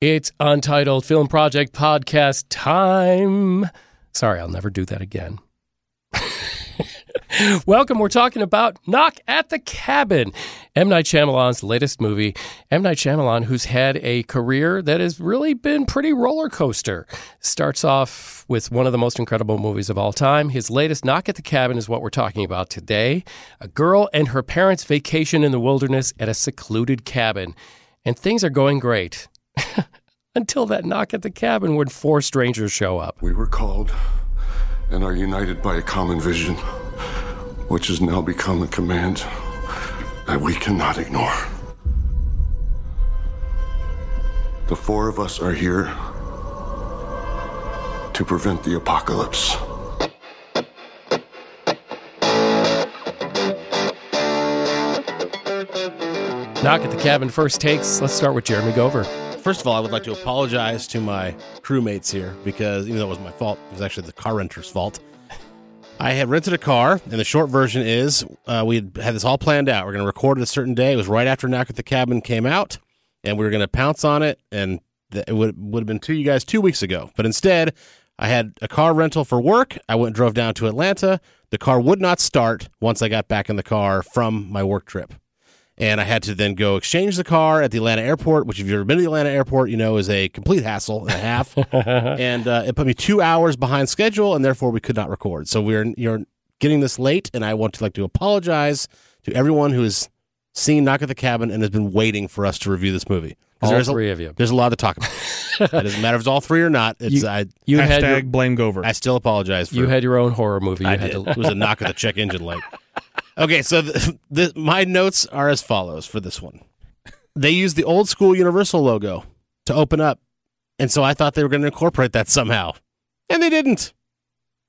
It's Untitled Film Project Podcast time. Sorry, I'll never do that again. Welcome. We're talking about Knock at the Cabin, M. Night Shyamalan's latest movie. M. Night Shyamalan, who's had a career that has really been pretty roller coaster. Starts off with one of the most incredible movies of all time. His latest, Knock at the Cabin, is what we're talking about today. A girl and her parents vacation in the wilderness at a secluded cabin, and things are going great. Until that knock at the cabin when four strangers show up. We were called and are united by a common vision, which has now become a command that we cannot ignore. The four of us are here to prevent the apocalypse. Knock at the cabin first takes. Let's start with Jeremy Gover. First of all, I would like to apologize to my crewmates here because even though it was my fault, it was actually the car renter's fault. I had rented a car, and the short version is uh, we had, had this all planned out. We're going to record it a certain day. It was right after Knock at the Cabin came out, and we were going to pounce on it, and th- it would, would have been to you guys two weeks ago. But instead, I had a car rental for work. I went and drove down to Atlanta. The car would not start once I got back in the car from my work trip and I had to then go exchange the car at the Atlanta airport, which if you've ever been to the Atlanta airport, you know is a complete hassle and a half. and uh, it put me two hours behind schedule, and therefore we could not record. So we're you're getting this late, and I want to like to apologize to everyone who has seen Knock at the Cabin and has been waiting for us to review this movie. 'Cause All there's three a, of you. There's a lot to talk about. it doesn't matter if it's all three or not. It's You- I You had Hashtag your, blame Gover. I still apologize for you had your own horror movie. You I had did. to It was a knock at the check engine light. Okay, so the, the, my notes are as follows for this one. They used the old school Universal logo to open up, and so I thought they were going to incorporate that somehow, and they didn't.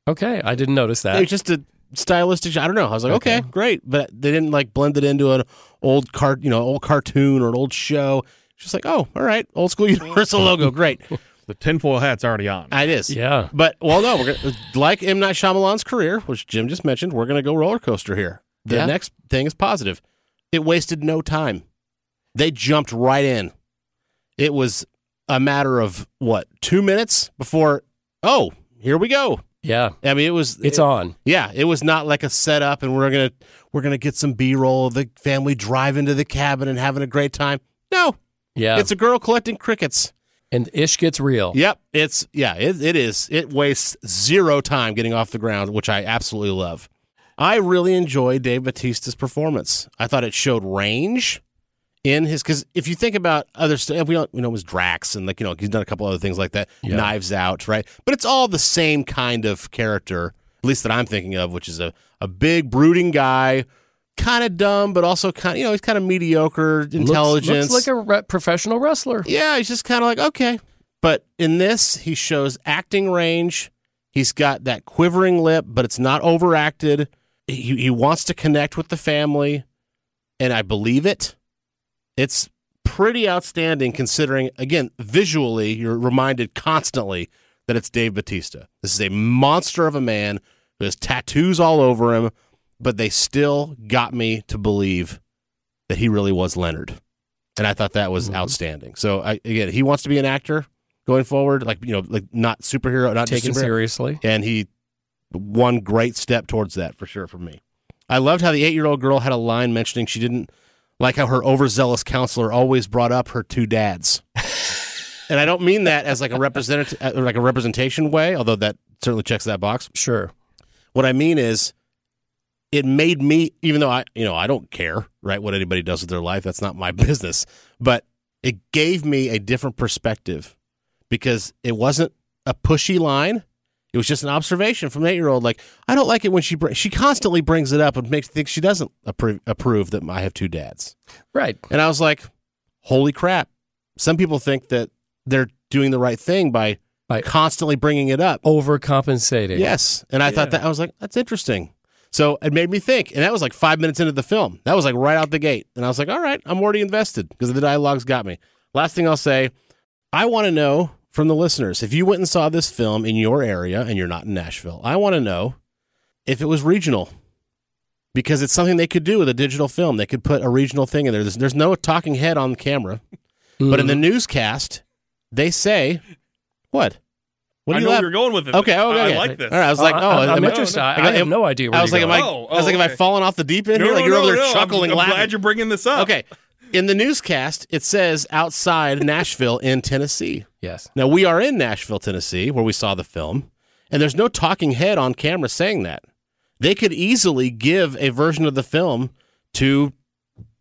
Okay, I didn't notice that. It that. was just a stylistic. I don't know. I was like, okay, Okay. great, but they didn't like blend it into an old cart, you know, old cartoon or an old show. Just like, oh, all right, old school Universal logo, great. the tinfoil hat's already on. It is. Yeah. But well, no, we're gonna, like M Night Shyamalan's career, which Jim just mentioned. We're going to go roller coaster here. The Yeah. next thing is positive. It wasted no time. They jumped right in. It was a matter of what two minutes before. Oh, here we go. Yeah. I mean, it was. It's it- on. Yeah, it was not like a setup, and we're gonna we're gonna get some B roll of the family driving to the cabin and having a great time. No, Yeah. it's a girl collecting crickets. and ish gets real. Yep, it's yeah, it, it is. It wastes zero time getting off the ground, which I absolutely love. I really enjoyed Dave Batista's performance. I thought it showed range in his because if you think about other stuff, we don't we know it was Drax and like you know he's done a couple other things like that, Yeah. Knives Out, right? But it's all the same kind of character, at least that I'm thinking of, which is a a big brooding guy. Kind of dumb, but also kind of you know he's kind of mediocre Looks- intelligence. Looks, like a re- professional wrestler. Yeah, he's just kind of like, okay. But in this, he shows acting range. He's got that quivering lip, but it's not overacted. He, he wants to connect with the family, and I believe it. It's pretty outstanding considering, again, visually, you're reminded constantly that it's Dave Batista. This is a monster of a man who has tattoos all over him, but they still got me to believe that he really was Leonard and I thought that was Mhm. outstanding. So I, again, he wants to be an actor going forward, like you know, like not superhero, not Taken superhero. seriously. and he one great step towards that for sure for me. I loved how the eight-year-old girl had a line mentioning she didn't like how her overzealous counselor always brought up her two dads. and I don't mean that as like a representative, uh, like a representation way, although that certainly checks that box. Sure. What I mean is, it made me, even though I, you know, I don't care, right, what anybody does with their life. That's not my business. But it gave me a different perspective because it wasn't a pushy line. It was just an observation from an eight-year-old. Like, I don't like it when she br- she constantly brings it up and makes think she doesn't appro- approve that I have two dads. Right. And I was like, holy crap! Some people think that they're doing the right thing by By- constantly bringing it up. Overcompensating. Yes. And I thought that, I was like, that's interesting. So it made me think. And that was like five minutes into the film. That was like right out the gate. And I was like, all right, I'm already invested because the dialogue's got me. Last thing I'll say I want to know from the listeners if you went and saw this film in your area and you're not in Nashville, I want to know if it was regional because it's something they could do with a digital film. They could put a regional thing in there. There's, there's no talking head on camera. But in the newscast, they say what? What I do know you where laugh? you're going with it. Okay, okay, I okay. like this. All right, I was like, Uh, oh, I'm, I'm am I- interested. I, am I have no idea. Where I was you're like, am I? going. Oh, I was like, oh, am I falling off the deep end No, here? no, Like you're no, over there no. chuckling, I'm, I'm laughing. glad you're bringing this up. Okay. In the newscast, it says outside Nashville in Tennessee. Yes. Now we are in Nashville, Tennessee, where we saw the film, and there's no talking head on camera saying that. They could easily give a version of the film to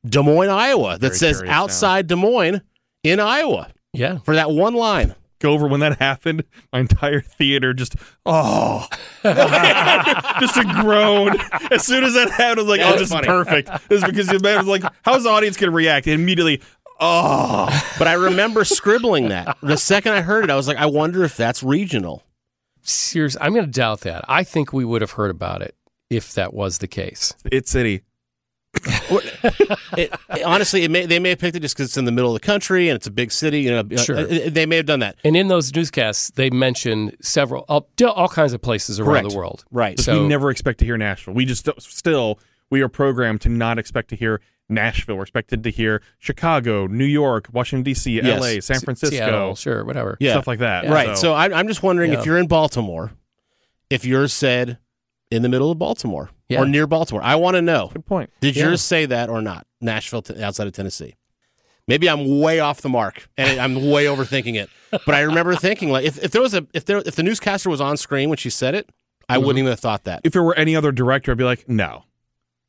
Des Moines, Iowa, that Very says curious now. outside Des Moines in Iowa Yeah. for that one line. Gover when that happened. My entire theater just oh, just a groan. As soon as that happened, I was like, Yeah, "Oh, that's this funny. is perfect." This is because the man was like, "How's the audience going to react?" Immediately, oh, But I remember scribbling that. The second I heard it, I was like, I wonder if that's regional. Seriously, I'm going to doubt that. I think we would have heard about it if that was the case. it's city. It, it- honestly, it may, they may have picked it just because it's in the middle of the country and it's a big city. You know, Sure. uh, they may have done that. And in those newscasts, they mention several, all, all kinds of places around Correct. the world. Right. So- we never expect to hear Nashville. We just still we are programmed to not expect to hear Nashville. We're expected to hear Chicago, New York, Washington D.C., Yes. L.A., San Francisco, Seattle, sure, whatever. Yeah. stuff like that. Right. So, I, I'm just wondering Yeah. if you're in Baltimore, if yours said in the middle of Baltimore Yeah. or near Baltimore. I want to know. good point. Did Yeah. yours say that or not? Nashville, t- outside of Tennessee. Maybe I'm way off the mark and I'm way overthinking it. But I remember thinking like if, if there was a if there if the newscaster was on screen when she said it, I Mm-hmm. wouldn't even have thought that. If there were any other director, I'd be like, no.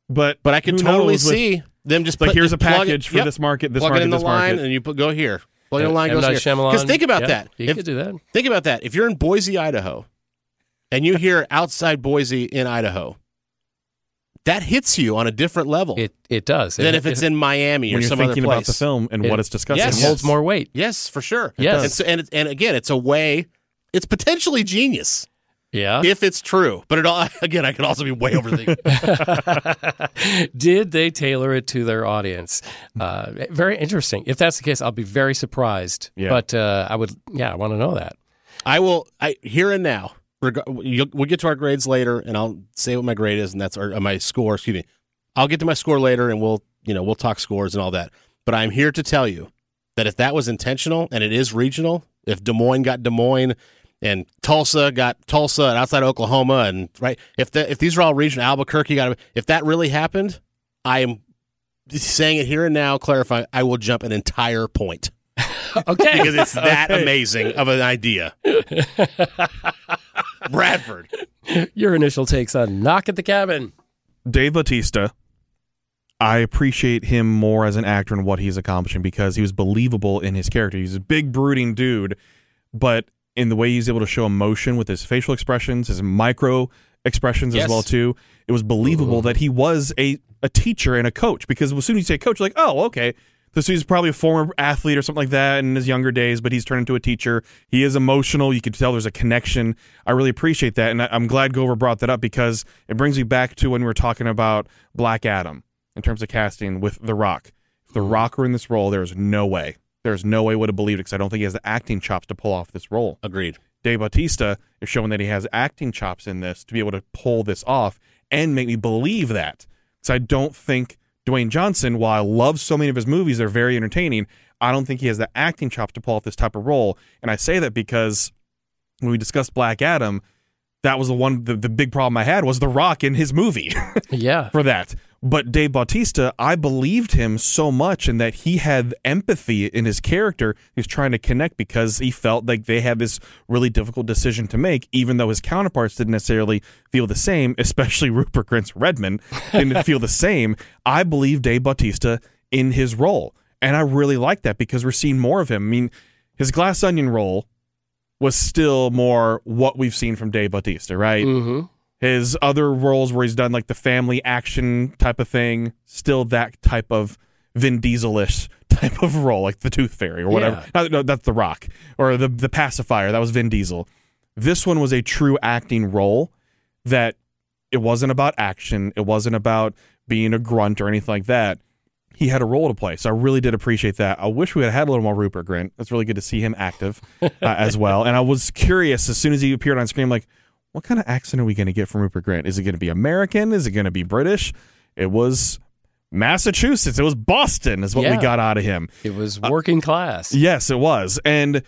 But But I could totally knows with- see them just like put- here's a just plug it- package for yep, this market, this plug market, it in the this line, market. and you put, go here. Plug in the line M. goes Night here. Shyamalan, Because think about yeah, that. You If- could do that. Think about that. If you're in Boise, Idaho, and you hear outside Boise in Idaho, that hits you on a different level It it does. than It- if it's it, in Miami or some other when you're thinking about the film and It- what it's discussing. Yes. it holds more weight. Yes, for sure. Yes. And, so, and, and again, it's a way. It's potentially genius Yeah. if it's true, but it all again, I could also be way overthinking. Did they tailor it to their audience? Uh, very interesting. If that's the case, I'll be very surprised. Yeah. But uh, I would, yeah, I want to know that. I will. I here and now. We'll get to our grades later, and I'll say what my grade is, and that's or my score. Excuse me. I'll get to my score later, and we'll you know we'll talk scores and all that. But I'm here to tell you that if that was intentional and it is regional, if Des Moines got Des Moines and Tulsa got Tulsa and outside Oklahoma, and right, if the, if these are all regional, Albuquerque got. If that really happened, I am saying it here and now. Clarify. I will jump an entire point Okay. because it's that amazing of an idea. Bradford. Your initial takes on Knock at the Cabin. Dave Batista, I appreciate him more as an actor and what he's accomplishing because he was believable in his character. He's a big, brooding dude, but in the way he's able to show emotion with his facial expressions, his micro expressions Yes. as well too, it was believable that he was a, a teacher and a coach. Because as soon as you say coach, you're like, oh, okay. So he's probably a former athlete or something like that in his younger days, but he's turned into a teacher. He is emotional. You can tell there's a connection. I really appreciate that. And I- I'm glad Gover brought that up because it brings me back to when we were talking about Black Adam in terms of casting with The Rock. If The Rock were in this role, there's no way. There's no way I would have believed it because I don't think he has the acting chops to pull off this role. Agreed. Dave Bautista is showing that he has acting chops in this to be able to pull this off and make me believe that. Because I don't think Dwayne Johnson, while I love so many of his movies, they're very entertaining. I don't think he has the acting chops to pull off this type of role. And I say that because when we discussed Black Adam, that was the one the, the big problem I had was The Rock in his movie Yeah. for that. But Dave Bautista, I believed him so much in that he had empathy in his character. He was trying to connect because he felt like they had this really difficult decision to make, even though his counterparts didn't necessarily feel the same, especially Rupert Grint's Redmond didn't feel the same. I believe Dave Bautista in his role. And I really like that because we're seeing more of him. I mean, his Glass Onion role was still more what we've seen from Dave Bautista, right? Mm-hmm. His other roles where he's done like the family action type of thing, still that type of Vin Diesel-ish type of role, like the Tooth Fairy or whatever. No, no, that's The Rock or the the pacifier. That was Vin Diesel. This one was a true acting role that it wasn't about action. It wasn't about being a grunt or anything like that. He had a role to play, so I really did appreciate that. I wish we had had a little more Rupert Grint. It's really good to see him active uh, as well. And I was curious as soon as he appeared on screen, like, what kind of accent are we going to get from Rupert Grint? Is it going to be American? Is it going to be British? It was Massachusetts. It was Boston, is what we got out of him. It was uh, working class. Yes, it was. And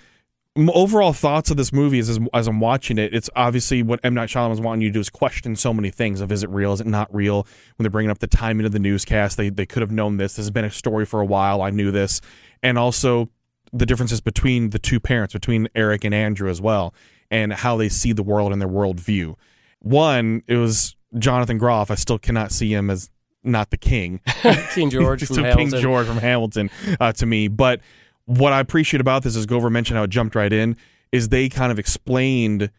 overall thoughts of this movie is as, as I'm watching it, it's obviously what M Night Shyamalan's wanting you to do is question so many things of is it real, is it not real? When they're bringing up the timing of the newscast, they they could have known this. This has been a story for a while. I knew this, and also the differences between the two parents, between Eric and Andrew as well, and how they see the world and their worldview. One, it was Jonathan Groff. I still cannot see him as not the king. King George from Hamilton. King George from Hamilton uh, to me. But what I appreciate about this is Gover mentioned how it jumped right in. Is they kind of explained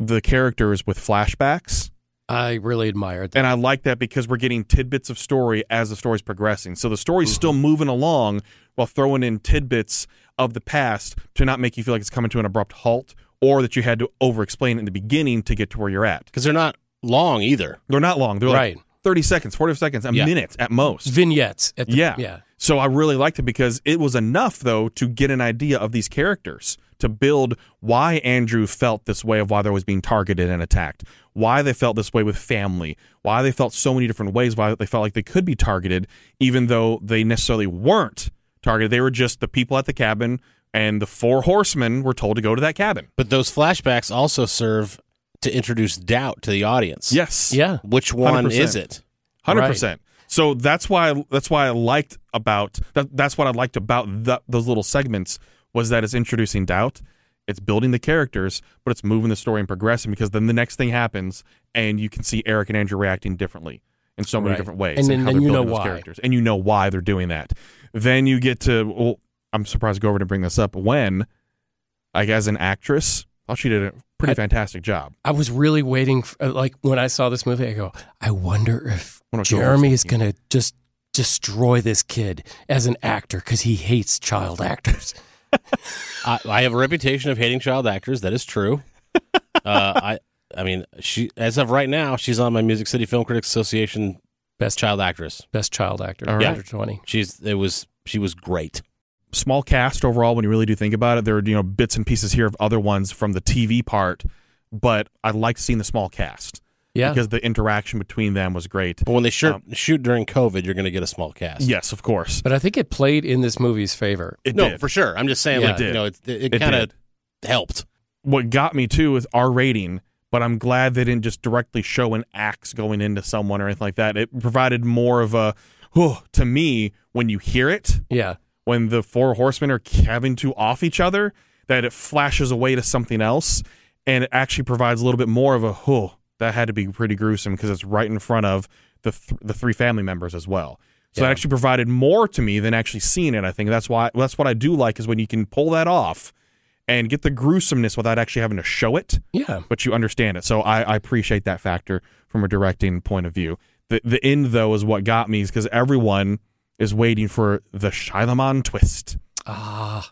the characters with flashbacks, I really admired that. and I like that because we're getting tidbits of story as the story's progressing. So the story's still Mm-hmm. moving along while throwing in tidbits of the past to not make you feel like it's coming to an abrupt halt or that you had to over explain in the beginning to get to where you're at. because they're not long either. They're not long. They're Right. like 30 seconds, 40 seconds, a Yeah. minute at most. Vignettes. At the, Yeah. Yeah. So I really liked it because it was enough, though, to get an idea of these characters, to build why Andrew felt this way of why they was being targeted and attacked, why they felt this way with family, why they felt so many different ways, why they felt like they could be targeted, even though they necessarily weren't targeted. They were just the people at the cabin, and the four horsemen were told to go to that cabin. But those flashbacks also serve to introduce doubt to the audience. Yes. Yeah. Which one 100%. is it? Hundred percent. So that's why that's why I liked about that. That's what I liked about those little segments was that it's introducing doubt, it's building the characters, but it's moving the story and progressing because then the next thing happens and you can see Eric and Andrew reacting differently in so many Right. different ways, And then- how then they're you know building those why. characters, and you know why they're doing that. Then you get to well, I'm surprised Gover didn't bring this up when, like as an actress, oh, she did a pretty I- fantastic job. I was really waiting. For, like when I saw this movie, I go, I wonder if What Jeremy is going to just destroy this kid as an actor because he hates child actors. I, I have a reputation of hating child actors. That is true. uh, I I mean, she as of right now, she's on my Music City Film Critics Association Best child actress. best child actor All right. under twenty. She's it was she was great. Small cast overall when you really do think about it. There are you know bits and pieces here of other ones from the TV part, but I liked seeing the small cast Yeah, because the interaction between them was great. But when they shoot Um, shoot during COVID, you're going to get a small cast. Yes, of course, but I think it played in this movie's favor. it no, did. for sure. I'm just saying, Yeah. like It did. you know, it, it, It kind of helped. What got me too is our rating, but I'm glad they didn't just directly show an axe going into someone or anything like that. It provided more of a, oh, to me when you hear it, Yeah, when the four horsemen are having to off each other, that it flashes away to something else, and it actually provides a little bit more of a oh, that had to be pretty gruesome because it's right in front of the th- the three family members as well. So Yeah. that actually provided more to me than actually seeing it. I think that's why that's what I do like is when you can pull that off and get the gruesomeness without actually having to show it, yeah. but you understand it. So I, I appreciate that factor from a directing point of view. The the end though is what got me is because everyone is waiting for the Shyamalan twist. Ah,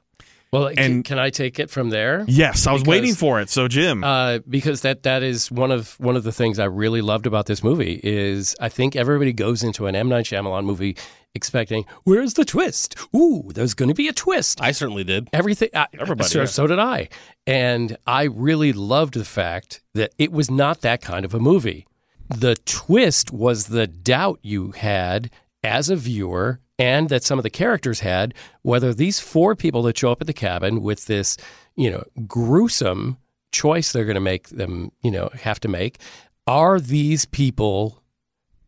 well, can, And- can I take it from there? Yes, I was Because- waiting for it. So Jim, Uh, because that that is one of one of the things I really loved about this movie is I think everybody goes into an M Night Shyamalan movie expecting where's the twist? Ooh, there's going to be a twist. I certainly did. Everything. I, Everybody, So, yeah. so did I, and I really loved the fact that it was not that kind of a movie. The twist was the doubt you had as a viewer and that some of the characters had whether these four people that show up at the cabin with this, you know, gruesome choice they're going to make them, you know, have to make, are these people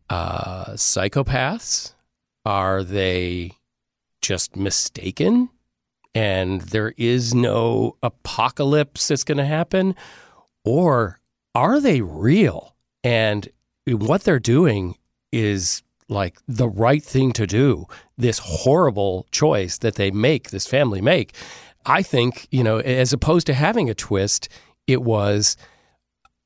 uh, psychopaths? Are they just mistaken? And there is no apocalypse that's going to happen? Or are they real? And what they're doing is like the right thing to do. This horrible choice that they make, this family make. I think, you know, as opposed to having a twist, it was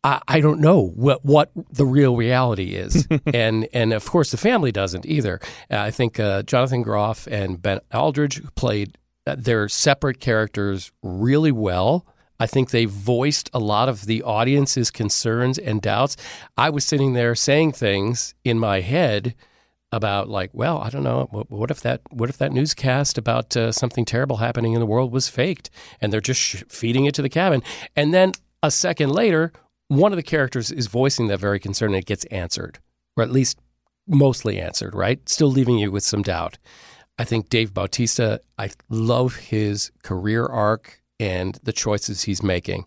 I, I don't know what what the real reality is, and and of course the family doesn't either. Uh, I think uh, Jonathan Groff and Ben Aldridge played uh, their separate characters really well. I think they voiced a lot of the audience's concerns and doubts. I was sitting there saying things in my head about like, well, I don't know, what, what if that what if that newscast about uh, something terrible happening in the world was faked, and they're just sh- feeding it to the cabin, and then a second later, one of the characters is voicing that very concern, and it gets answered, or at least mostly answered, right? Still leaving you with some doubt. I think Dave Bautista, I love his career arc and the choices he's making.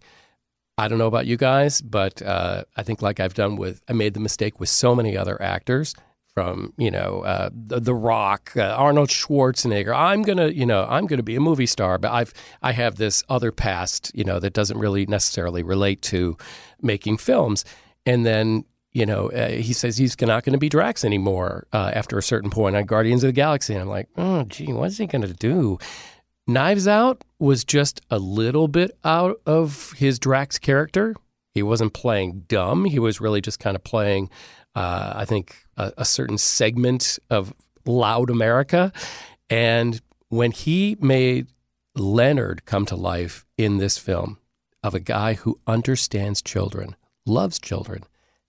I don't know about you guys, but uh, I think like I've done with, I made the mistake with so many other actors from you know uh, the, the Rock, uh, Arnold Schwarzenegger. I'm gonna you know I'm gonna be a movie star, but I've I have this other past you know that doesn't really necessarily relate to making films. And then you know uh, he says he's not going to be Drax anymore uh, after a certain point on Guardians of the Galaxy. And I'm like, oh gee, what's he going to do? Knives Out was just a little bit out of his Drax character. He wasn't playing dumb. He was really just kind of playing, uh, I think, a, a certain segment of loud America. And when he made Leonard come to life in this film of a guy who understands children, loves children,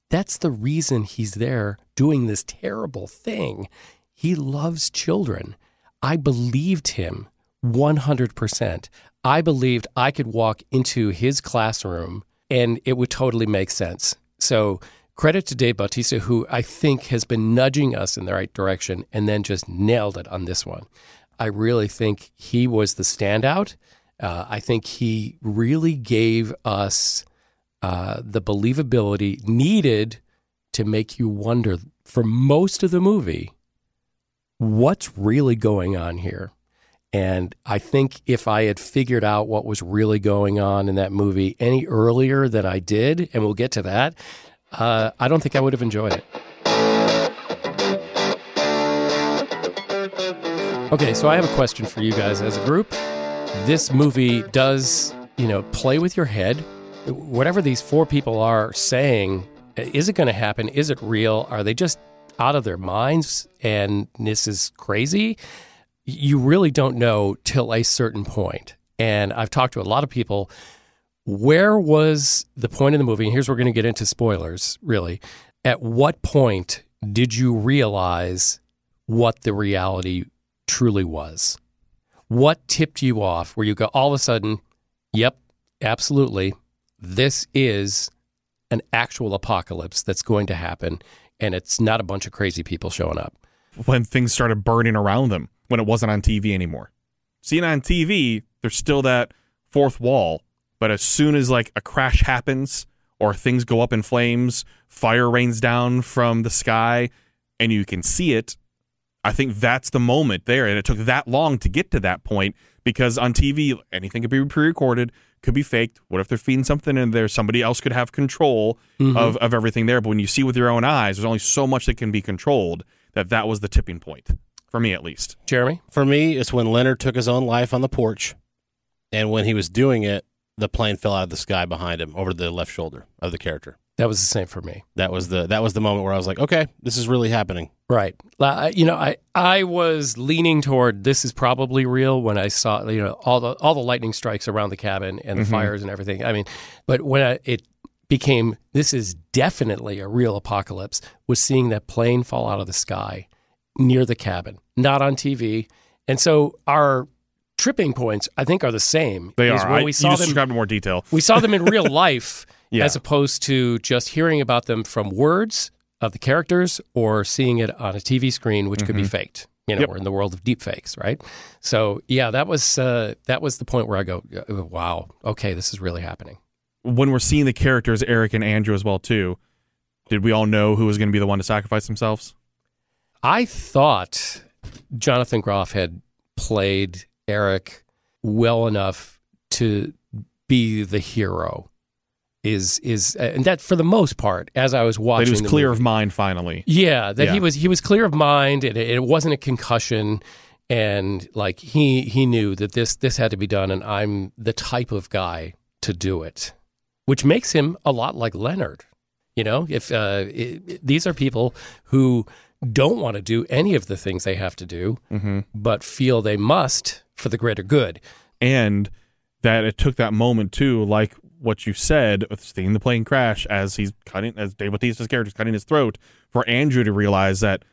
that's the reason he's there doing this terrible thing. He loves children. I believed him 100%. I believed I could walk into his classroom and it would totally make sense. So, credit to Dave Bautista, who I think has been nudging us in the right direction and then just nailed it on this one. I really think he was the standout. Uh, I think he really gave us uh, the believability needed to make you wonder for most of the movie what's really going on here. And I think if I had figured out what was really going on in that movie any earlier than I did, and we'll get to that, uh, I don't think I would have enjoyed it. Okay, so I have a question for you guys as a group. This movie does, you know, play with your head. Whatever these four people are saying, is it going to happen? Is it real? Are they just out of their minds and this is crazy? you really don't know till a certain point. And I've talked to a lot of people. Where was the point in the movie? And here's where we're going to get into spoilers, really. At what point did you realize what the reality truly was? What tipped you off where you go, all of a sudden, yep, absolutely, this is an actual apocalypse that's going to happen, and it's not a bunch of crazy people showing up? When things started burning around them when it wasn't on TV anymore. Seeing on TV, there's still that fourth wall, but as soon as like a crash happens or things go up in flames, fire rains down from the sky, and you can see it, I think that's the moment there. And it took that long to get to that point because on TV, anything could be pre recorded, could be faked. What if they're feeding something in there? Somebody else could have control mm-hmm. of, of everything there. But when you see with your own eyes, there's only so much that can be controlled that that was the tipping point for me at least. Jeremy? For me, it's when Leonard took his own life on the porch, and when he was doing it, the plane fell out of the sky behind him over the left shoulder of the character. That was the same for me. That was the that was the moment where I was like, okay, this is really happening. Right. You know, I I was leaning toward this is probably real when I saw you know all the all the lightning strikes around the cabin and the mm-hmm. fires and everything. I mean, but when I, it became this is definitely a real apocalypse was seeing that plane fall out of the sky near the cabin, not on TV. And so our tripping points, I think, are the same. They are. When I, we saw them, described in more detail. we saw them in real life, yeah. as opposed to just hearing about them from words of the characters or seeing it on a TV screen, which mm-hmm. could be mm-hmm. faked. You know, yep. we're in the world of deep fakes, right? So yeah, that was uh, that was the point where I go, uh, wow, okay, this is really happening. When we're seeing the characters, Eric and Andrew as well too, did we all know who was going to be the one to sacrifice themselves? I thought Jonathan Groff had played Eric well enough to be the hero. Is is and that for the most part, as I was watching, that he was clear movie, of mind finally. Yeah, that yeah. he was he was clear of mind, and it, it wasn't a concussion, and like he he knew that this this had to be done, and I'm the type of guy to do it, which makes him a lot like Leonard. You know, if uh, it, these are people who don't want to do any of the things they have to do, mm-hmm. but feel they must for the greater good. And that it took that moment too, like what you said, with seeing the plane crash as he's cutting, as Dave Bautista's character is cutting his throat, for Andrew to realize that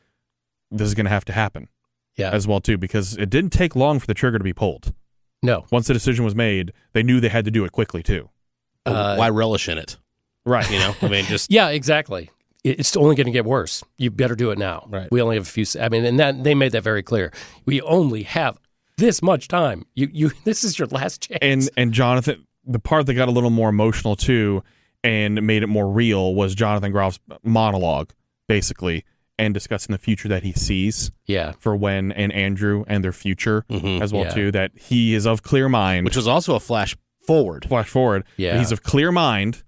this is going to have to happen. Yeah. As well too, because it didn't take long for the trigger to be pulled. No. Once the decision was made, they knew they had to do it quickly too. Uh, Why relish in it? Right. You know, I mean, just yeah, exactly it's only going to get worse. You better do it now. Right. We only have a few. I mean, and that they made that very clear. We only have this much time. You you this is your last chance. and and Jonathan, the part that got a little more emotional too, and made it more real was Jonathan Groff's monologue, basically, and discussing the future that he sees yeah, for Wen and Andrew and their future Mhm. as well Yeah. too. That he is of clear mind. which was also a flash forward. flash forward, Yeah. he's of clear mind,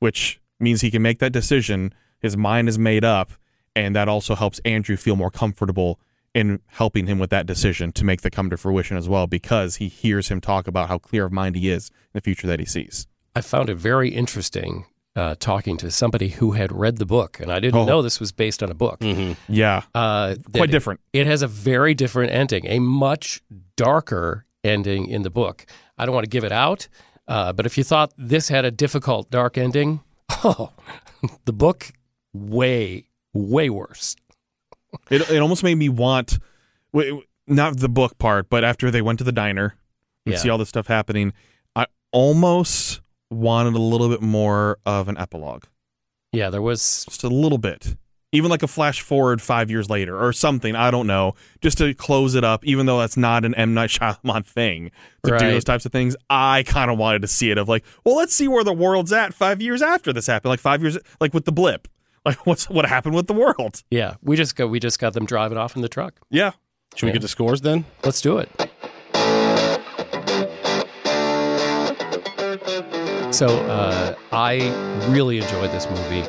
which means he can make that decision. His mind is made up, and that also helps Andrew feel more comfortable in helping him with that decision to make the come to fruition as well, because he hears him talk about how clear of mind he is in the future that he sees. I found it very interesting uh, talking to somebody who had read the book, and I didn't Oh. know this was based on a book. Mm-hmm. Yeah, Uh, quite different. It has a very different ending, a much darker ending in the book. I don't want to give it out, uh, but if you thought this had a difficult, dark ending, oh, the book way, way worse. It it almost made me want, not the book part, but after they went to the diner and Yeah. see all this stuff happening, I almost wanted a little bit more of an epilogue. Yeah, there was. just a little bit even like a flash forward five years later or something i don't know just to close it up even though that's not an m night Shyamalan thing to do those types of things i kind of wanted to see it of like well let's see where the world's at five years after this happened like five years like with the blip like what's what happened with the world Yeah, we just got we just got them driving off in the truck. yeah Should we get the scores then? Let's do it. So uh, I really enjoyed this movie.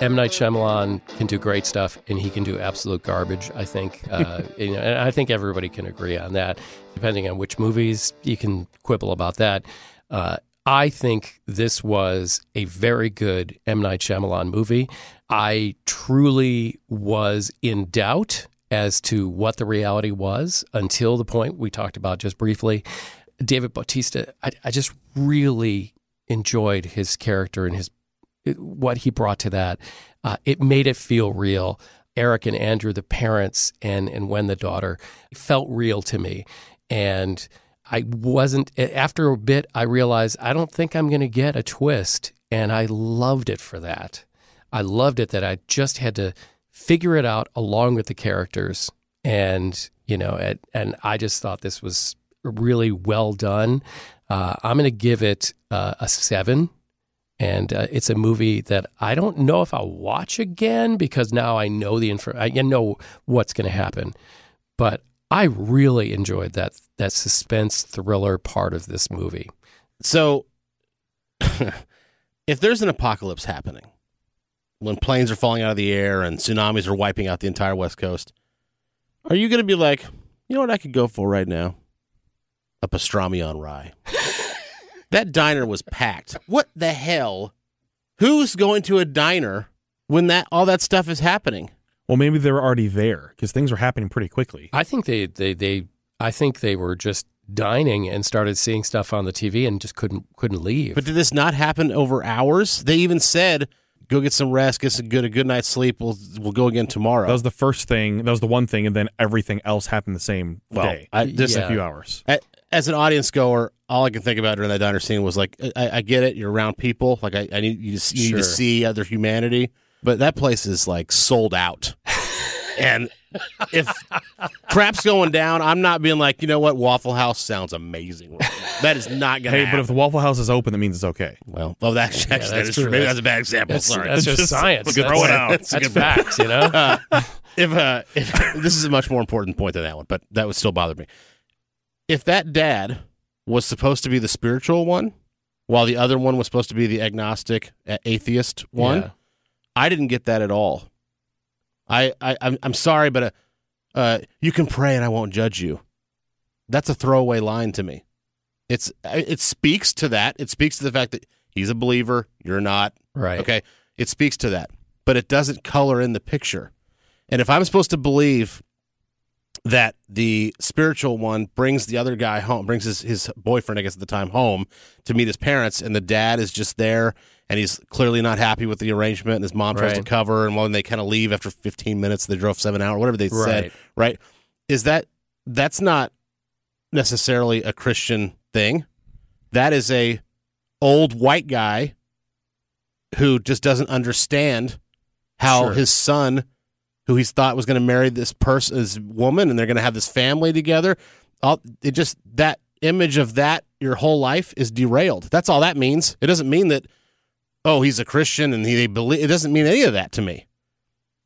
M Night Shyamalan can do great stuff, and he can do absolute garbage. I think, uh, and I think everybody can agree on that. Depending on which movies, you can quibble about that. Uh, I think this was a very good M Night Shyamalan movie. I truly was in doubt as to what the reality was until the point we talked about just briefly. David Bautista, I, I just really enjoyed his character and his what he brought to that. Uh, it made it feel real. Eric and Andrew, the parents, and and Wen the daughter, felt real to me. And I wasn't after a bit. I realized I don't think I'm going to get a twist, and I loved it for that. I loved it that I just had to figure it out along with the characters, and you know, and, and I just thought this was really well done. Uh, I'm going to give it uh, a seven. And uh, it's a movie that I don't know if I'll watch again because now I know the info. I know what's going to happen. But I really enjoyed that that suspense thriller part of this movie. So, if there's an apocalypse happening, when planes are falling out of the air and tsunamis are wiping out the entire West Coast, are you going to be like, you know what I could go for right now? A pastrami on rye. that diner was packed. What the hell? Who's going to a diner when that all that stuff is happening? well maybe they were already there because things were happening pretty quickly I think they they they I think they were just dining and started seeing stuff on the TV and just couldn't couldn't leave. But did this not happen over hours? They even said, "Go get some rest, get some good a good night's sleep. We'll we'll go again tomorrow." that was the first thing that was the one thing and then everything else happened the same Well, day I- just this- a few hours A- as an audience goer, all I can think about during that diner scene was like, I, I get it, you're around people, like I, I need you to, you need to see other humanity, but that place is like sold out. And if crap's going down, I'm not being like, you know what, Waffle House sounds amazing. Right. That is not gonna. hey but if the waffle house is open that means it's okay well, oh, that, actually, that's that is true. true. Maybe That's- that's a bad example. that's, Sorry, that's just, Just science. we could That's, throw it out. That's, That's a good facts, you know. uh, if uh, if this is a much more important point than that one, but that would still bother me. If that dad was supposed to be the spiritual one, while the other one was supposed to be the agnostic uh, atheist one, Yeah. I didn't get that at all. I, I I'm I'm sorry, but uh, uh, you can pray and I won't judge you. That's a throwaway line to me. It's it speaks to that. It speaks to the fact that he's a believer, you're not. Right. Okay. It speaks to that, but it doesn't color in the picture. And if I'm supposed to believe that the spiritual one brings the other guy home, brings his, his boyfriend, I guess at the time, home to meet his parents, and the dad is just there and he's clearly not happy with the arrangement, and his mom tries to cover, and when they kind of leave after 15 minutes, they drove seven hours, whatever they said, Right. right? Is that that's not necessarily a Christian thing. That is a old white guy who just doesn't understand how Sure. his son, who he's thought was going to marry this person, this woman, and they're going to have this family together. all, it just that image of that your whole life is derailed. That's all that means. It doesn't mean that oh he's a Christian and he they believe. It doesn't mean any of that to me.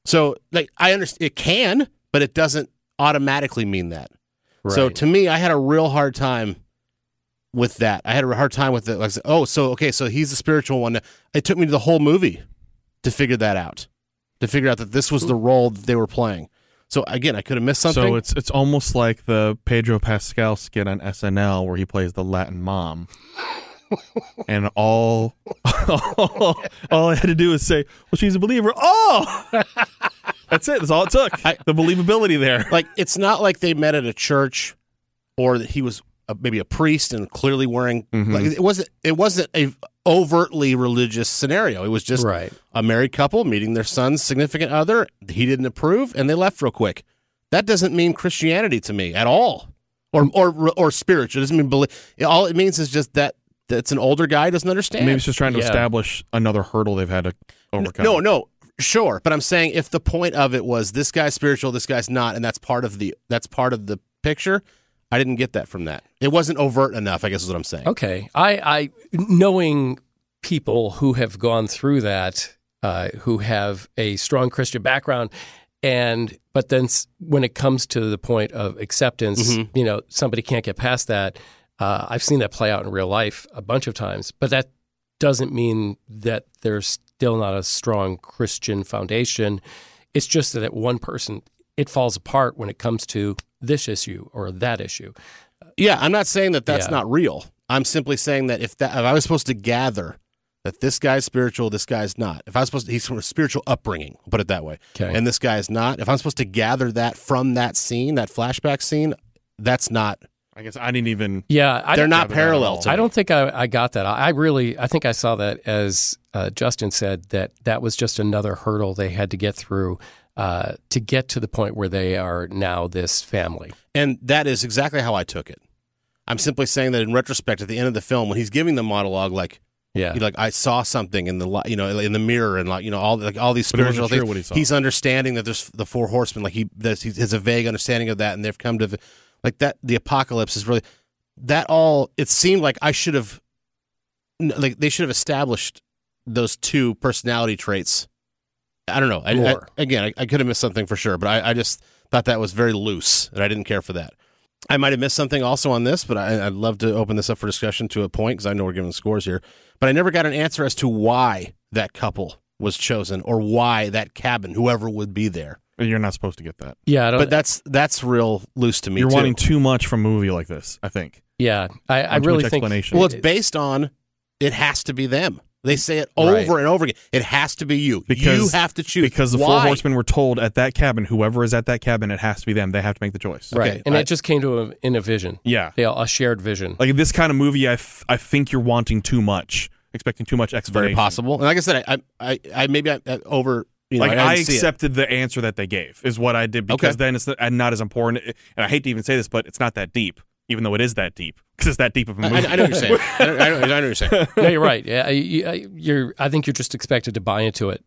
So like I understand it can, but it doesn't automatically mean that. So to me, I had a real hard time with that. I had a hard time with it. Like, oh, so okay, so he's the spiritual one. It took me to the whole movie to figure that out, to figure out that this was the role that they were playing. So again, I could have missed something. So it's it's almost like the Pedro Pascal skit on SNL where he plays the Latin mom. And all, all all I had to do was say, "Well, she's a believer." Oh, that's it. That's all it took. the believability there. like it's not like they met at a church, or that he was a, maybe a priest and clearly wearing. Mhm. Like it wasn't. It wasn't a overtly religious scenario. It was just right. a married couple meeting their son's significant other. He didn't approve, and they left real quick. That doesn't mean Christianity to me at all, or or or spiritual. It doesn't mean believe. All it means is just that that's an older guy doesn't understand. Maybe it's just trying to Yeah. establish another hurdle they've had to overcome. no, no, sure. But I'm saying if the point of it was this guy's spiritual, this guy's not, and that's part of the that's part of the picture. I didn't get that from that. It wasn't overt enough. I guess is what I'm saying. Okay. I, I knowing people who have gone through that, uh, who have a strong Christian background, and but then when it comes to the point of acceptance, Mhm. you know, somebody can't get past that. Uh, I've seen that play out in real life a bunch of times, but that doesn't mean that there's still not a strong Christian foundation. It's just that one person it falls apart when it comes to this issue or that issue. Yeah, I'm not saying that that's Yeah. not real. I'm simply saying that if that if I was supposed to gather that this guy's spiritual, this guy's not. If I was supposed to, he's from a spiritual upbringing, I'll put it that way, Okay. and this guy is not. If I'm supposed to gather that from that scene, that flashback scene, that's not. I guess I didn't even. yeah, I they're don't- not gather that at parallel all. to. I don't think I, I got that. I, I really, I think I saw that as uh, Justin said that that was just another hurdle they had to get through uh, to get to the point where they are now this family. And that is exactly how I took it. I'm simply saying that in retrospect, at the end of the film, when he's giving the monologue, like Yeah, he like I saw something in the you know in the mirror and like you know all like all these But spiritual sure things. what he saw. He's understanding that there's the four horsemen. Like he he has a vague understanding of that, and they've come to the- like that. The apocalypse is really that all. It seemed like I should have like they should have established those two personality traits. I don't know. I, I, again, I, I could have missed something for sure, but I, I just thought that was very loose, and I didn't care for that. I might have missed something also on this, but I, I'd love to open this up for discussion to a point because I know we're giving scores here. But I never got an answer as to why that couple was chosen or why that cabin, whoever would be there. You're not supposed to get that. yeah, I don't, But that's that's real loose to me. You're too. wanting too much from a movie like this. I think. yeah. I, I really think. explanation. well, it's based on it has to be them. They say it over Right. and over again. It has to be you. Because- you have to choose Because the why? four horsemen were told at that cabin, whoever is at that cabin, it has to be them. They have to make the choice. right, okay, and I- it just came to a, in a vision. Yeah. Yeah, a shared vision. Like this kind of movie, I, f- I think you're wanting too much, expecting too much Very explanation. possible. And like I said, I I, I maybe I, I over you know like I, I, didn't see it. accepted the answer that they gave is what I did because Okay. then it's not, not as important. And I hate to even say this, but it's not that deep, even though it is that deep because it's that deep of a movie. I know what you're saying. I know, I know, I know what you're saying. no, you're right. Yeah, you, you're. I think you're just expected to buy into it.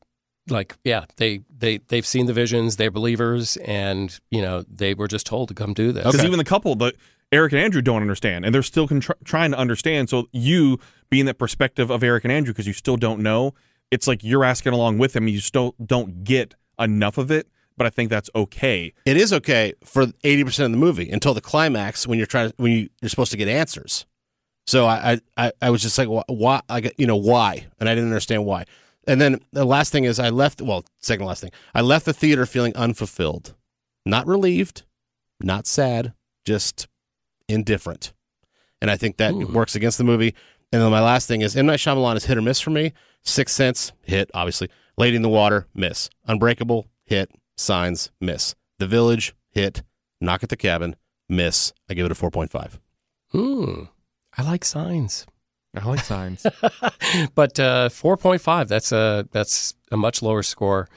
Like, yeah, they they they've seen the visions. They're believers, and you know they were just told to come do this. Because even the couple, the Eric and Andrew don't understand, and they're still contr- trying to understand. So you being that perspective of Eric and Andrew, because you still don't know, it's like you're asking along with him. and you still don't get enough of it. But I think that's okay. it is okay for 80% of the movie until the climax when you're trying to, when you, you're supposed to get answers so I, I i I was just like why i got you know why and i didn't understand why and then the last thing is i left well second last thing i left the theater feeling unfulfilled not relieved not sad just indifferent and i think that Ooh. works against the movie and then my last thing is M. Night Shyamalan is hit or miss for me. Sixth Sense, hit, obviously. Lady in the Water, miss. Unbreakable, hit. Signs, miss. The Village, hit. Knock at the Cabin, miss. I give it a 4.5. Hmm. I like signs, I like signs. but uh, four point five. That's a that's a much lower score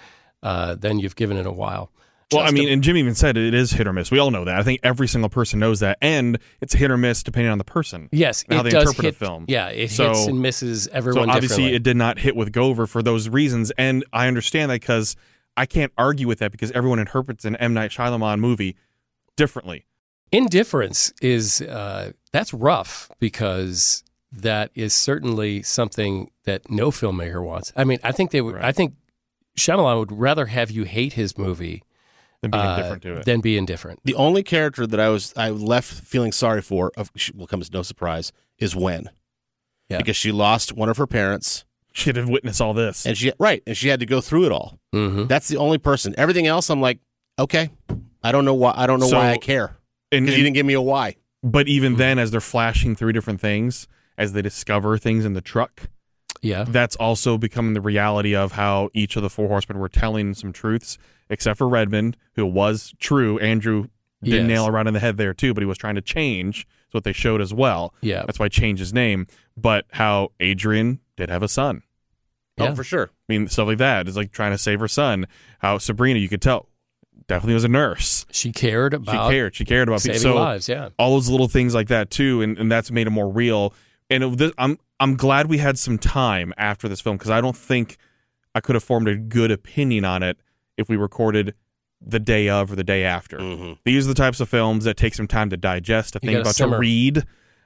uh, than you've given in a while. Well, I mean, and Jim even said it is hit or miss. We all know that. I think every single person knows that, and it's hit or miss depending on the person. yes, how it they does interpret a film. Yeah, it So- hits and misses everyone. So obviously, it did not hit with Gover for those reasons, and I understand that because I can't argue with that because everyone interprets an M Night Shyamalan movie differently. Indifference is uh, that's rough because that is certainly something that no filmmaker wants. I mean, I think they would. I think Shyamalan would rather have you hate his movie Than being uh, indifferent to it. than be indifferent. The only character that I was I left feeling sorry for, of will come as no surprise, is Wen. Yeah. Because she lost one of her parents, Should have witnessed all this. and she right, and she had to go through it all. hmm That's the only person. Everything else, I'm like, okay, I don't know why. I don't know So- why I care And- because you didn't give me a why. but even then, as they're flashing through different things, as they discover things in the truck, Yeah. that's also becoming the reality of how each of the four horsemen were telling some truths, except for Redmond, who was true. Andrew did Yes. nail around in the head there too, but he was trying to change. That's what they showed as well. Yeah. That's why he changed his name. But how Adrian did have a son. Yeah. Oh, for sure. I mean, stuff like that is like trying to save her son. How Sabrina, you could tell, definitely was a nurse. She cared about. She about cared. She cared about people. saving So lives. Yeah. all those little things like that too, and, and that's made it more real. And it, this, I'm I'm glad we had some time after this film because I don't think I could have formed a good opinion on it if we recorded the day of or the day after. Mhm. These are the types of films that take some time to digest, to You think about, simmer. to read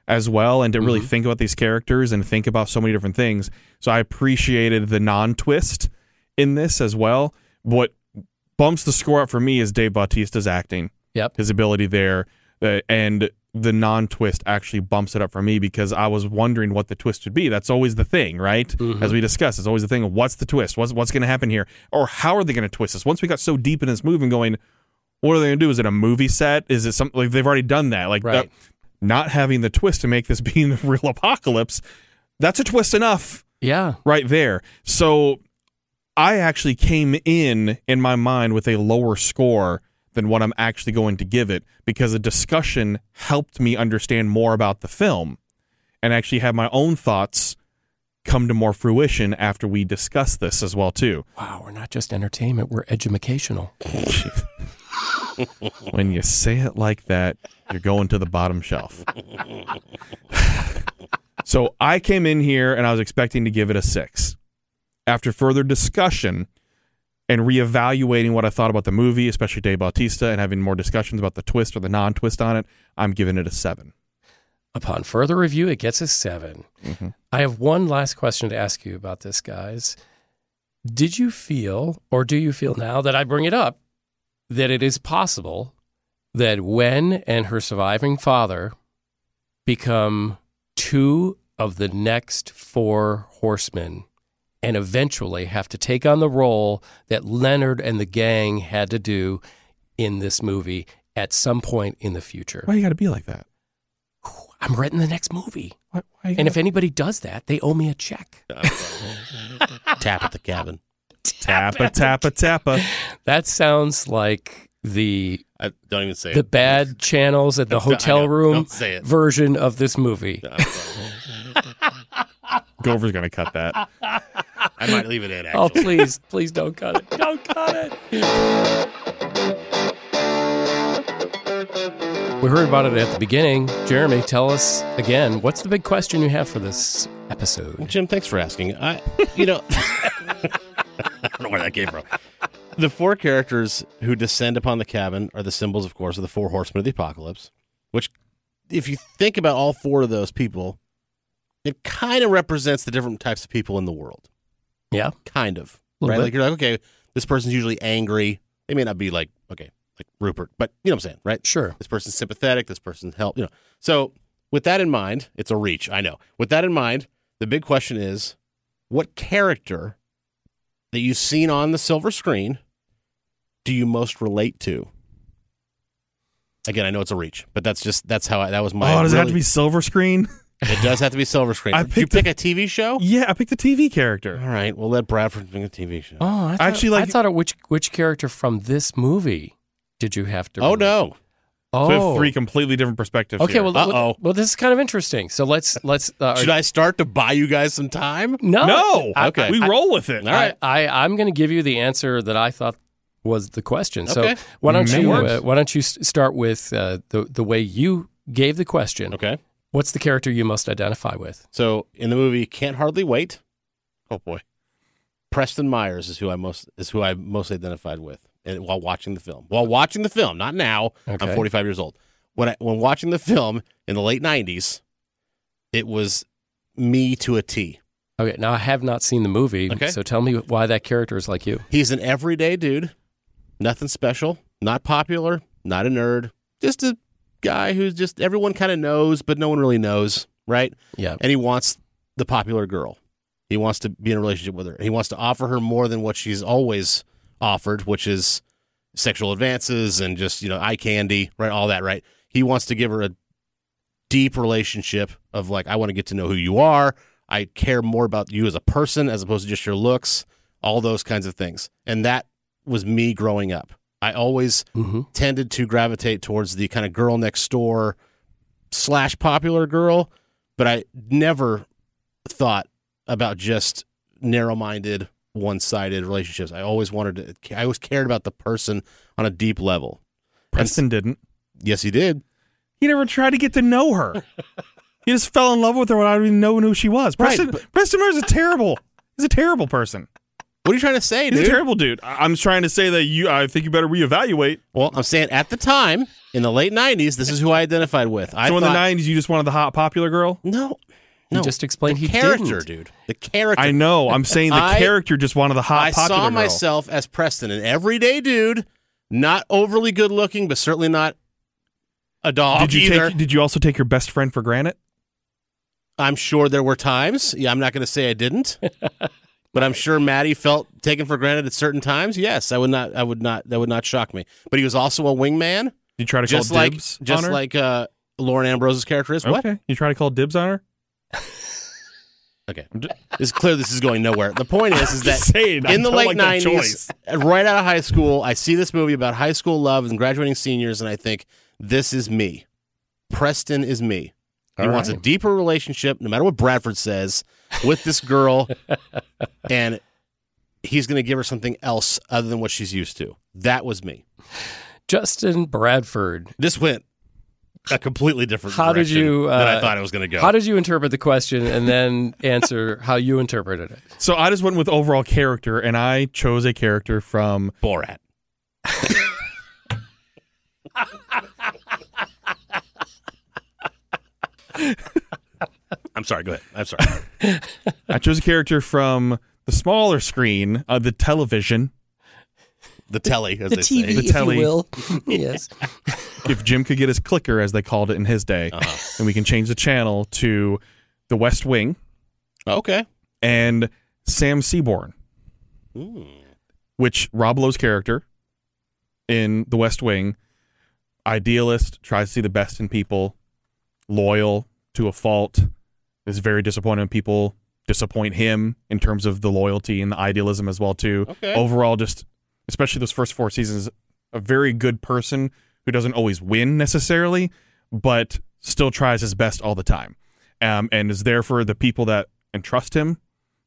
as well, and to really Mhm. think about these characters and think about so many different things. So I appreciated the non-twist in this as well. What bumps the score up for me is Dave Bautista's acting Yep. his ability there, uh, and the non-twist actually bumps it up for me because I was wondering what the twist would be. That's always the thing, right? Mhm. As we discussed, it's always the thing of what's the twist? What's what's going to happen here, or how are they going to twist this? Once we got so deep in this movie, and going, what are they going to do? Is it a movie set? Is it something like they've already done that? Like Right. not having the twist to make this being the real apocalypse. That's a twist enough Yeah. right there. So I actually came in in my mind with a lower score than what I'm actually going to give it because the discussion helped me understand more about the film and actually have my own thoughts come to more fruition after we discuss this as well too. Wow. We're not just entertainment. We're educational. when you say it like that, you're going to the bottom shelf. so I came in here and I was expecting to give it a six. After further discussion and reevaluating what I thought about the movie, especially Dave Bautista, and having more discussions about the twist or the non twist on it, I'm giving it a seven. Upon further review, it gets a 7 Mhm. I have one last question to ask you about this, guys. Did you feel, or do you feel now that I bring it up, that it is possible that Wen and her surviving father become two of the next four horsemen and eventually have to take on the role that Leonard and the gang had to do in this movie at some point in the future? Why you got to be like that? I'm writing the next movie. Why, why And gotta- if anybody does that, they owe me a check. Tap at the cabin. tappa tappa tappa, That sounds like the I, don't even say the it. bad channels at the hotel room Don't say it. version of this movie. Gover's gonna cut that. I might leave it in. Oh, actually. Oh, please, please don't cut it. Don't cut it. We heard about it at the beginning. Jeremy, tell us again, what's the big question you have for this episode? Jim, thanks for asking. I, you know, I don't know where that came from. The four characters who descend upon the cabin are the symbols, of course, of the four horsemen of the apocalypse. Which, if you think about all four of those people, it kind of represents the different types of people in the world. Yeah. Kind of. Right? bit. Like you're like, okay, this person's usually angry. They may not be like, okay, like Rupert, but you know what I'm saying, right? Sure. This person's sympathetic. This person's help. You know. So with that in mind, it's a reach. I know. With that in mind, the big question is, what character that you've seen on the silver screen do you most relate to? Again, I know it's a reach, but that's just that's how I, that was my. oh, does it have to be silver screen? It does have to be silver screen. I Did you picked pick a TV show? yeah, I picked the TV character. All right, we'll let Bradford pick a TV show. Oh, I thought, Actually, like- I thought of which which character from this movie did you have to? Oh relate? no! Oh, So we have three completely different perspectives. Okay, here. well, Uh-oh. well, well, this is kind of interesting. So let's let's. Uh, Should I start to buy you guys some time? No, no, I- Okay. we I- roll with it. All right. I, I I'm going to give you the answer that I thought was the question. Okay. So why don't May you works. uh, why don't you s- start with uh, the the way you gave the question? Okay. What's the character you most identify with? So in the movie Can't Hardly Wait, Oh boy, Preston Meyers is who I most is who I most identified with and while watching the film. While watching the film, not now. Okay. I'm 45 years old. when I when watching the film in the late '90s, it was me to a T. Okay, now I have not seen the movie, Okay. so tell me why that character is like you. He's an everyday dude, nothing special, not popular, not a nerd, just a guy who's just everyone kind of knows, but no one really knows, right? Yeah. And he wants the popular girl. He wants to be in a relationship with her. He wants to offer her more than what she's always offered, which is sexual advances and just, you know, eye candy, right? All that, right? He wants to give her a deep relationship of like, I want to get to know who you are. I care more about you as a person as opposed to just your looks, all those kinds of things. And that was me growing up. I always hmm tended to gravitate towards the kind of girl next door slash popular girl, but I never thought about just narrow minded, one sided relationships. I always wanted to, I always cared about the person on a deep level. Preston didn't. Yes, he did. He never tried to get to know her. he just fell in love with her without even knowing who she was. Right, Preston, but- Preston Moore's a terrible. He's a terrible person. What are you trying to say, He's dude? a terrible dude. I- I'm trying to say that you. I think you better reevaluate. well, I'm saying at the time, in the late 90s, this is who I identified with. I so in the thought, '90s, you just wanted the hot popular girl. no, You no. just explained the he character, didn't. dude. The character. I know. I'm saying the I- character just wanted the hot popular girl. I popular saw girl. myself as Preston, an everyday dude, not overly good looking, but certainly not a dog Did you either. take? Did you also take your best friend for granted? I'm sure there were times. Yeah, I'm not going to say I didn't, but I'm sure Maddie felt taken for granted at certain times. Yes, I would not. I would not. That would not shock me. But he was also a wingman, you try to just call like dibs just on her? like uh, Lauren Ambrose's character is. What? Okay. You try to call dibs on her? Okay, it's clear this is going nowhere. The point is, is that saying, in the late like nineties, right out of high school, I see this movie about high school love and graduating seniors, and I think this is me. Preston is me. He All wants a deeper relationship, no matter what Bradford says, with this girl, and he's going to give her something else other than what she's used to. That was me. Justin Bradford. This went a completely different. How did direction you, than I uh, thought it was going to go. How did you interpret the question and then answer how you interpreted it? So I just went with overall character, and I chose a character from Borat? I'm sorry. Go ahead. I'm sorry. I chose a character from the smaller screen, uh, the television. The telly, as The they TV, say. The if telly. you will. yes. If Jim could get his clicker, as they called it in his day, Uh-huh. and we can change the channel to The West Wing Okay. and Sam Seaborn, Ooh. which Rob Lowe's character in The West Wing, idealist, tries to see the best in people, loyal to a fault, is very disappointed when people disappoint him in terms of the loyalty and the idealism as well too. Okay. Overall, just especially those first four seasons, a very good person who doesn't always win necessarily, but still tries his best all the time, um, and is there for the people that entrust him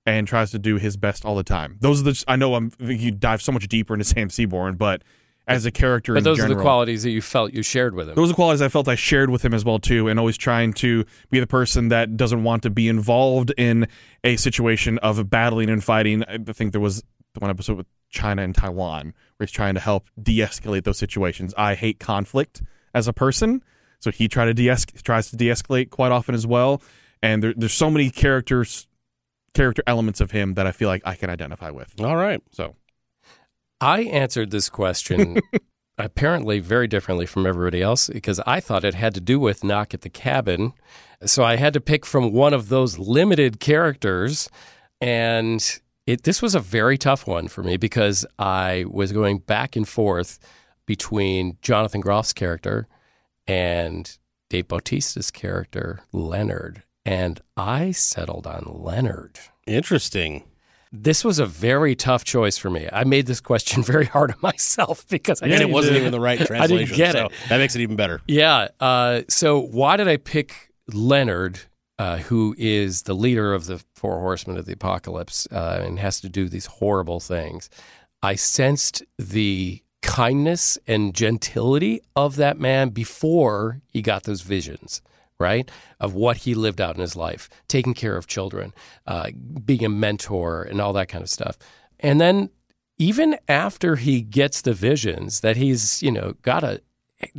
and tries to do his best all the time. Those are the I know I'm you dive so much deeper into Sam Seaborn, but as a character, But in those are the qualities that you felt you shared with him. those are qualities I felt I shared with him as well too, and always trying to be the person that doesn't want to be involved in a situation of battling and fighting. I think there was one episode with China and Taiwan where he's trying to help de-escalate those situations. I hate conflict as a person, so he try to de- tries to de-escalate quite often as well. And there, there's so many characters, character elements of him that I feel like I can identify with. All right. So I answered this question apparently very differently from everybody else because I thought it had to do with Knock at the Cabin. So I had to pick from one of those limited characters. And it, this was a very tough one for me because I was going back and forth between Jonathan Groff's character and Dave Bautista's character, Leonard. And I settled on Leonard. Interesting. This was a very tough choice for me. I made this question very hard on myself because I and didn't it wasn't even the right translation. I didn't get so it. That makes it even better. Yeah. Uh, so why did I pick Leonard, uh, who is the leader of the Four Horsemen of the Apocalypse uh, and has to do these horrible things? I sensed the kindness and gentility of that man before he got those visions. Right of what he lived out in his life, taking care of children, uh, being a mentor, and all that kind of stuff. And then even after he gets the visions that he's you know got to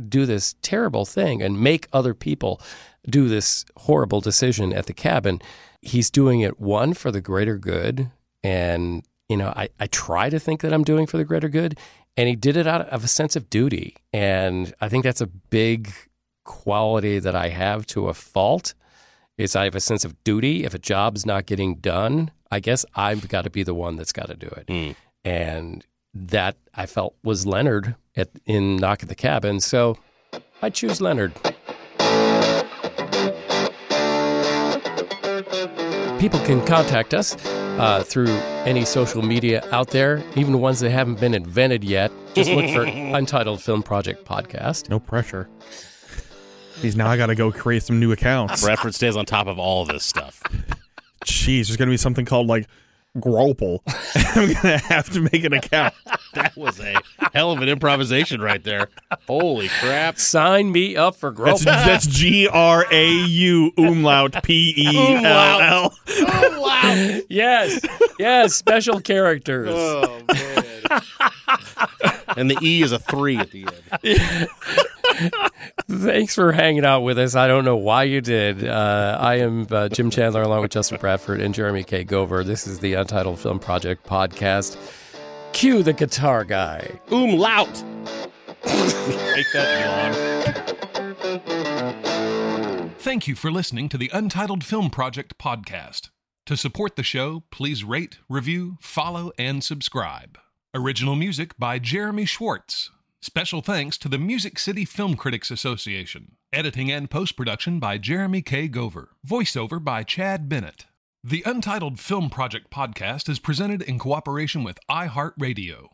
do this terrible thing and make other people do this horrible decision at the cabin. He's doing it one for the greater good, and you know, I, I try to think that I'm doing for the greater good, and he did it out of a sense of duty, and I think that's a big quality that I have to a fault. Is I have a sense of duty. If a job's not getting done, I guess I've got to be the one that's got to do it, Mm. and that I felt was Leonard at in Knock at the Cabin. So I choose Leonard. People can contact us uh, through any social media out there, even the ones that haven't been invented yet. Just look for Untitled Film Project Podcast. No pressure. He's now I got to go create some new accounts. Bradford stays on top of all of this stuff. Jeez, there's gonna be something called like Gropal. I'm gonna have to make an account. That was a hell of an improvisation right there. Holy crap. Sign me up for growth. That's that's G R A U umlaut P E L L. yes, yes, special characters. Oh, man. And the E is a three at the end. Thanks for hanging out with us. I don't know why you did. Uh, I am uh, Jim Chandler along with Justin Bradford and Jeremy K. Gover. This is the Untitled Film Project podcast. Cue the guitar guy. Umlaut. Take that, Elon. Thank you for listening to the Untitled Film Project podcast. To support the show, please rate, review, follow, and subscribe. Original music by Jeremy Schwartz. Special thanks to the Music City Film Critics Association. Editing and post production by Jeremy K. Gover. Voiceover by Chad Bennett. The Untitled Film Project podcast is presented in cooperation with iHeartRadio.